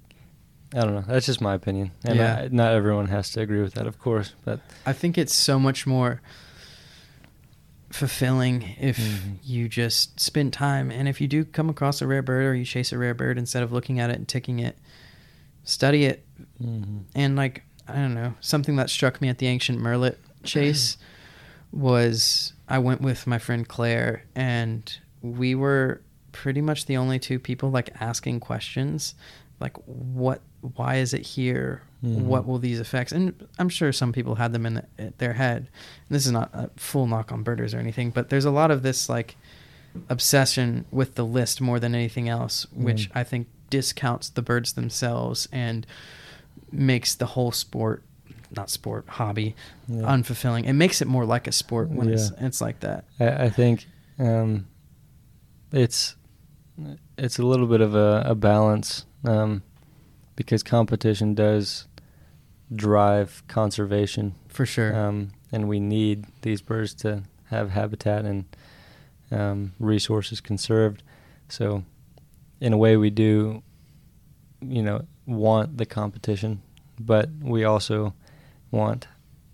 I don't know. That's just my opinion, and Yeah. I, not everyone has to agree with that, of course. But I think it's so much more fulfilling if Mhm. you just spend time and if you do come across a rare bird or you chase a rare bird instead of looking at it and ticking it study it mhm. and like i don't know something that struck me at the ancient murrelet chase was i went with my friend claire and we were pretty much the only two people like asking questions like what why is it here Mhm. what will these effects and i'm sure some people had them in the, their head and this is not a full knock on birders or anything but there's a lot of this like obsession with the list more than anything else which Mm. i think discounts the birds themselves and makes the whole sport not sport hobby Yeah. unfulfilling it makes it more like a sport when it's it's like that I, I think um, it's it's a little bit of a, a balance um, because competition does drive conservation, for sure. Um, and we need these birds to have habitat and um, resources conserved. So, in a way, we do, you know, want the competition, but we also want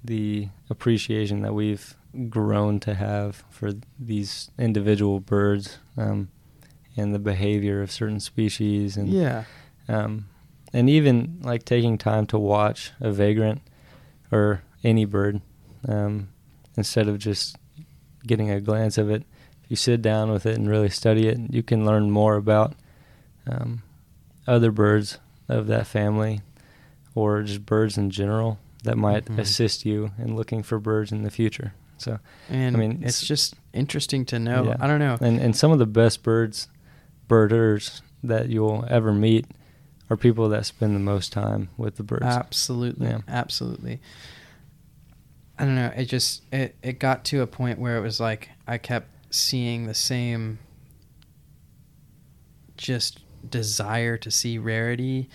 the appreciation that we've grown to have for these individual birds. Um, and the behavior of certain species and yeah um, and even like taking time to watch a vagrant or any bird um, instead of just getting a glance of it. If you sit down with it and really study it, you can learn more about um, other birds of that family or just birds in general that might Mhm. assist you in looking for birds in the future. So, and I mean, it's s- just interesting to know Yeah. i don't know and and some of the best birds, birders that you'll ever meet are people that spend the most time with the birds. Absolutely, Yeah. absolutely. I don't know. It just it it got to a point where it was like I kept seeing the same just desire to see rarity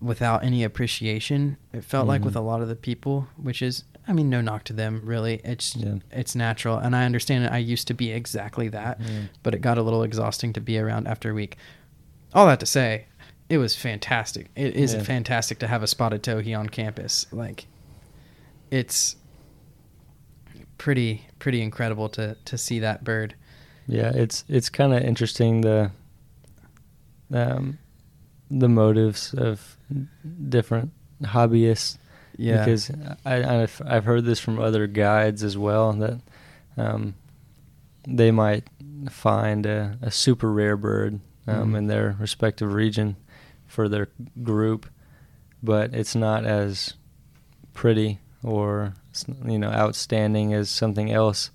without any appreciation. It felt like mm-hmm. with a lot of the people, which is I mean no knock to them really. It's Yeah. it's natural and I understand it. I used to be exactly that Yeah. but it got a little exhausting to be around after a week. All that to say, it was fantastic. It is Yeah. fantastic to have a spotted towhee on campus. Like, it's pretty pretty incredible to to see that bird. Yeah, it's it's kind of interesting the um, the motives of different hobbyists. Yeah. Because I, I've I've heard this from other guides as well that um, they might find a, a super rare bird um, Mhm. in their respective region for their group, but it's not as pretty or you know outstanding as something else.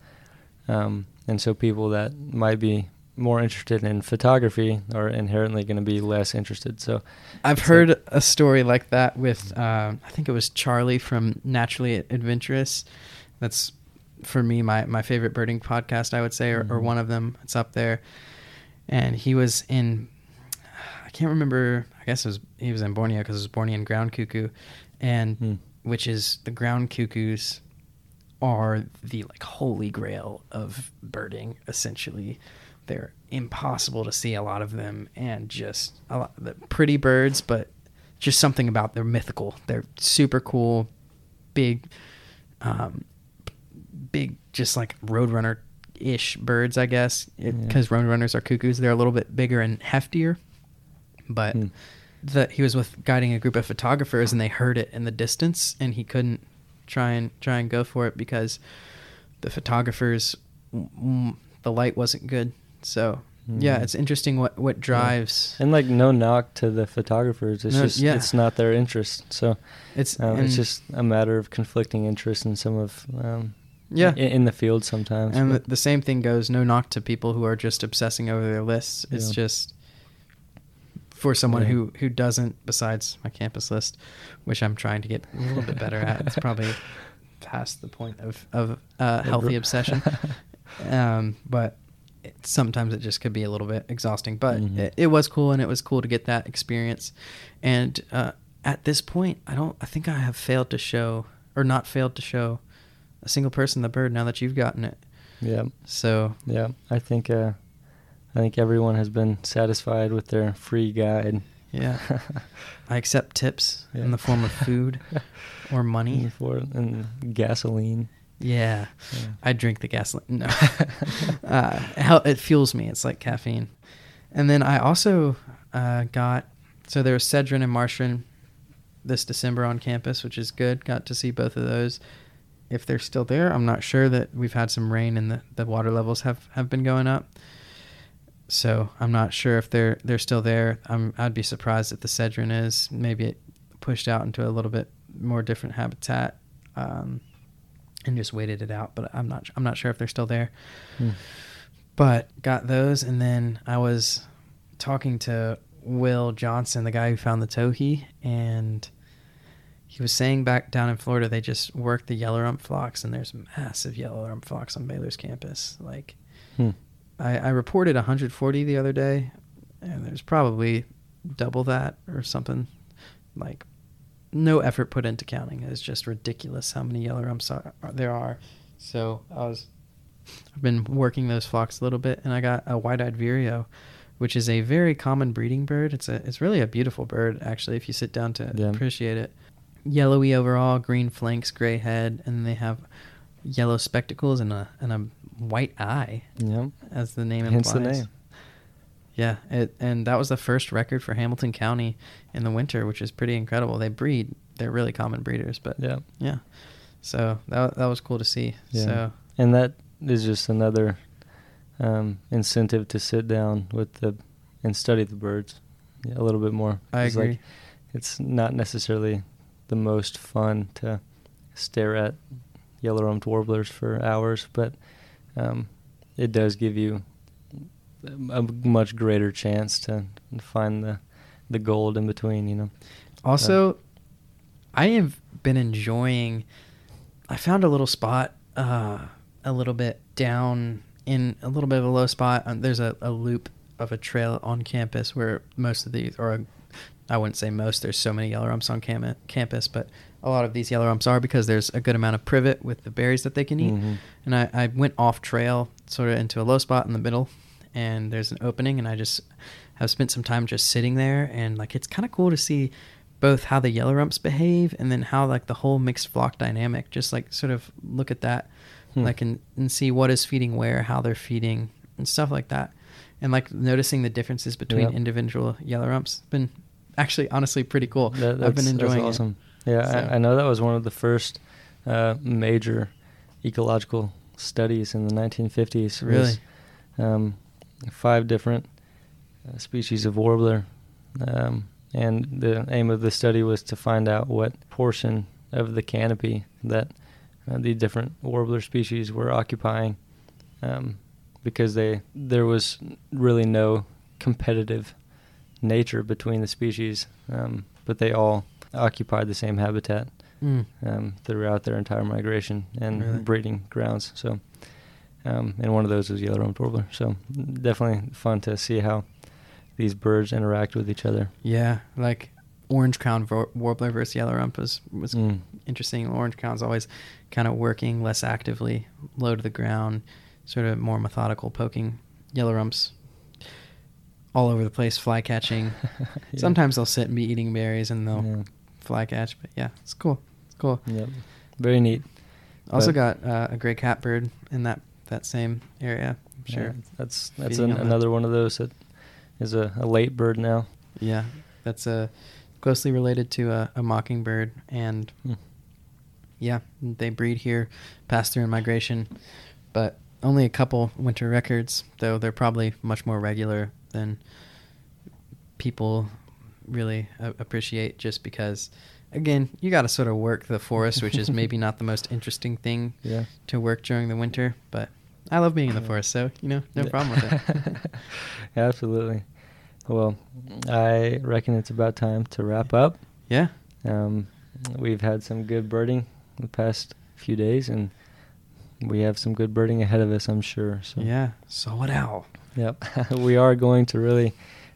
Um, and so people that might be more interested in photography are inherently going to be less interested. So I've heard a story like that with uh, I think it was Charlie from Naturally Adventurous. That's for me my my favorite birding podcast I would say or, or Mhm. one of them. It's up there. And he was in I can't remember. I guess it was he was in Borneo because it was Bornean ground cuckoo, and Hmm. which is the ground cuckoos are the like holy grail of birding essentially they're impossible to see a lot of them and just a lot the pretty birds but just something about they're mythical they're super cool big um big just like roadrunner ish birds i guess Yeah. because roadrunners are cuckoos they're a little bit bigger and heftier but Hmm. that he was with guiding a group of photographers and they heard it in the distance and he couldn't try and try and go for it because the photographers the light wasn't good so yeah Mhm. it's interesting what what drives and like no knock to the photographers. It's No, just yeah. it's not their interest. So it's um, it's just a matter of conflicting interests in some of um, yeah in, in the field sometimes. and the, but- the same thing goes no knock to people who are just obsessing over their lists it's Yeah. just for someone Yeah. who who doesn't besides my campus list which i'm trying to get a little bit better at it's probably past the point of of uh, healthy obsession um, but it, sometimes it just could be a little bit exhausting but Mhm. it, it was cool and it was cool to get that experience and uh, at this point i don't i think i have failed to show or not failed to show a single person the bird now that you've gotten it yeah, so yeah. I think uh, I think everyone has been satisfied with their free guide. yeah i accept tips Yeah. in the form of food or money for and gasoline. Yeah. Yeah. i drink the gasoline. No. Uh, it fuels me. It's like caffeine. And then i also uh, got so there was sedge wren and marsh wren this december on campus which is good. Got to see both of those. If they're still there i'm not sure that we've had some rain and the, the water levels have, have been going up. So i'm not sure if they're they're still there. I'm, i'd be surprised if the sedge wren is. Maybe it pushed out into a little bit more different habitat. Um, and just waited it out but i'm not i'm not sure if they're still there Hmm. but got those and then i was talking to will johnson the guy who found the towhee and he was saying back down in florida they just work the yellow rump flocks and there's massive yellow rump flocks on baylor's campus like Hmm. I, I reported 140 the other day and there's probably double that or something like no effort put into counting it's just ridiculous how many yellow rumps are, there are so i was i've been working those flocks a little bit and i got a white-eyed vireo which is a very common breeding bird it's a it's really a beautiful bird actually if you sit down to Yeah. appreciate it yellowy overall green flanks gray head and they have yellow spectacles and a and a white eye Yep. as the name Hence implies. the name. Yeah, it, and that was the first record for Hamilton County in the winter, which is pretty incredible. They breed; they're really common breeders, but Yeah. yeah. So that that was cool to see. Yeah. So And that is just another um, incentive to sit down with the and study the birds a little bit more. I It's like agree. it's not necessarily the most fun to stare at yellow rumped warblers for hours, but um, it does give you a much greater chance to find the the gold in between. You know. Also, I have been enjoying. I found a little spot, uh, a little bit down in a little bit of a low spot. Um, there's a, a loop of a trail on campus where most of these, or I wouldn't say most. There's so many yellow rumps on cam- campus, but a lot of these yellow rumps are because there's a good amount of privet with the berries that they can eat. Mhm. And I, I went off trail, sort of into a low spot in the middle, and there's an opening, and I just have spent some time just sitting there, and like it's kind of cool to see both how the yellow rumps behave and then how like the whole mixed flock dynamic. Just like sort of look at that Hmm. like and, and see what is feeding where, how they're feeding, and stuff like that. And like noticing the differences between Yep. individual yellow rumps been actually honestly pretty cool. That- I've been that's- that's enjoying it. awesome. Yeah, So- I, I know that was one of the first uh, major ecological studies in the 1950s. was, Really? um, five different uh, species of warbler, um, and the aim of the study was to find out what portion of the canopy that uh, the different warbler species were occupying, um, because they there was really no competitive nature between the species, um, but they all occupied the same habitat Mm. um, throughout their entire migration and Really? breeding grounds. So, um, and one of those was yellow rumped warbler. So, definitely fun to see how these birds interact with each other. Yeah, like orange crown warbler versus yellow rump was was Mm. interesting. Orange crown's always kind of working less actively, low to the ground, sort of more methodical poking. Yellow rumps all over the place, fly catching. Yeah. Sometimes they'll sit and be eating berries and they'll Yeah. fly catch, but yeah, it's cool. It's cool. Yep. Very neat. Also But- got uh, a gray catbird in that that same area. I'm sure. Yeah, that's that's an, on that. another one of those that is a, a late bird now. Yeah, that's a closely related to a, a mockingbird, and Hmm. yeah, they breed here, pass through in migration, but only a couple winter records, though they're probably much more regular than people really a- appreciate. Just because, again, you got to sort of work the forest, which is maybe not the most interesting thing Yeah. to work during the winter, but I love being in the forest, so you know, no problem with it. Absolutely. Well, I reckon it's about time to wrap up. yeah. Um, we've had some good birding the past few days, and we have some good birding ahead of us, I'm sure. So Yeah. So what owl? Yep, we are going to really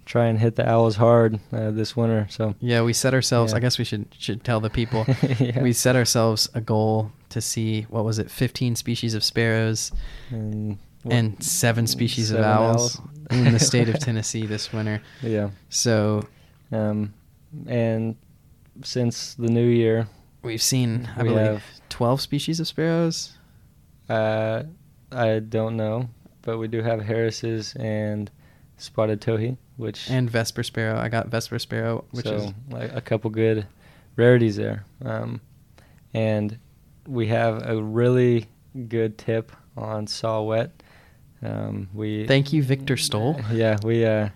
try and hit the owls hard uh, this winter. So Yeah, we set ourselves. Yeah. I guess we should should tell the people. Yeah. We set ourselves a goal to see what was it, 15 species of sparrows and, what- and seven species of seven owls, in the state of Tennessee this winter. Yeah. So Um, and since the new year, we've seen, I We believe, have- 12 species of sparrows. uh, I don't know, but we do have Harris's and spotted towhee, which And Vesper sparrow. I got Vesper sparrow, which so is like a couple good rarities there. Um, and we have a really good tip on saw-whet. Um, we Thank you, Victor Stoll. Yeah, we uh,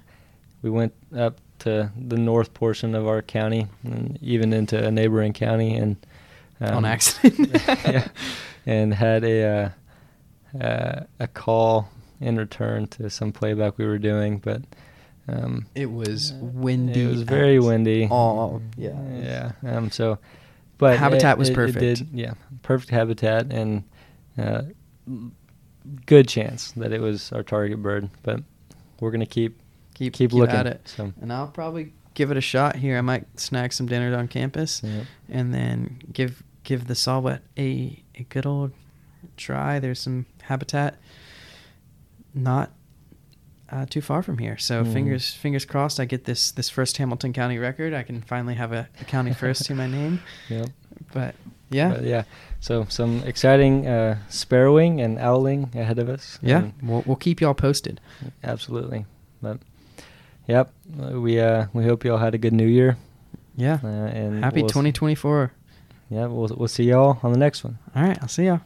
we went up to the north portion of our county and even into a neighboring county and On accident. yeah, and had a uh, uh, a call in return to some playback we were doing, but um, It was windy. It was very as windy. all. Yeah. Yeah. Um. So, but Habitat it- was it- it perfect. did- yeah, perfect habitat and uh, good chance that it was our target bird. But we're gonna keep Keep, keep, keep looking. at it. So, And I'll probably give it a shot here. I might snag some dinner on campus. yeah. and then give give the saw-whet a a good old try. There's some habitat not uh, too far from here, so Mm. fingers fingers crossed. I get this this first Hamilton County record. I can finally have a, a county first to my name. Yep. But yeah, But yeah. So some exciting uh, sparrowing and owling ahead of us. yeah, we'll we'll keep y'all posted. absolutely. But yep, we uh we hope you all had a good New Year. Yeah, Uh, and happy we'll s- 2024. Yeah, we'll we'll see y'all on the next one. All right, I'll see y'all.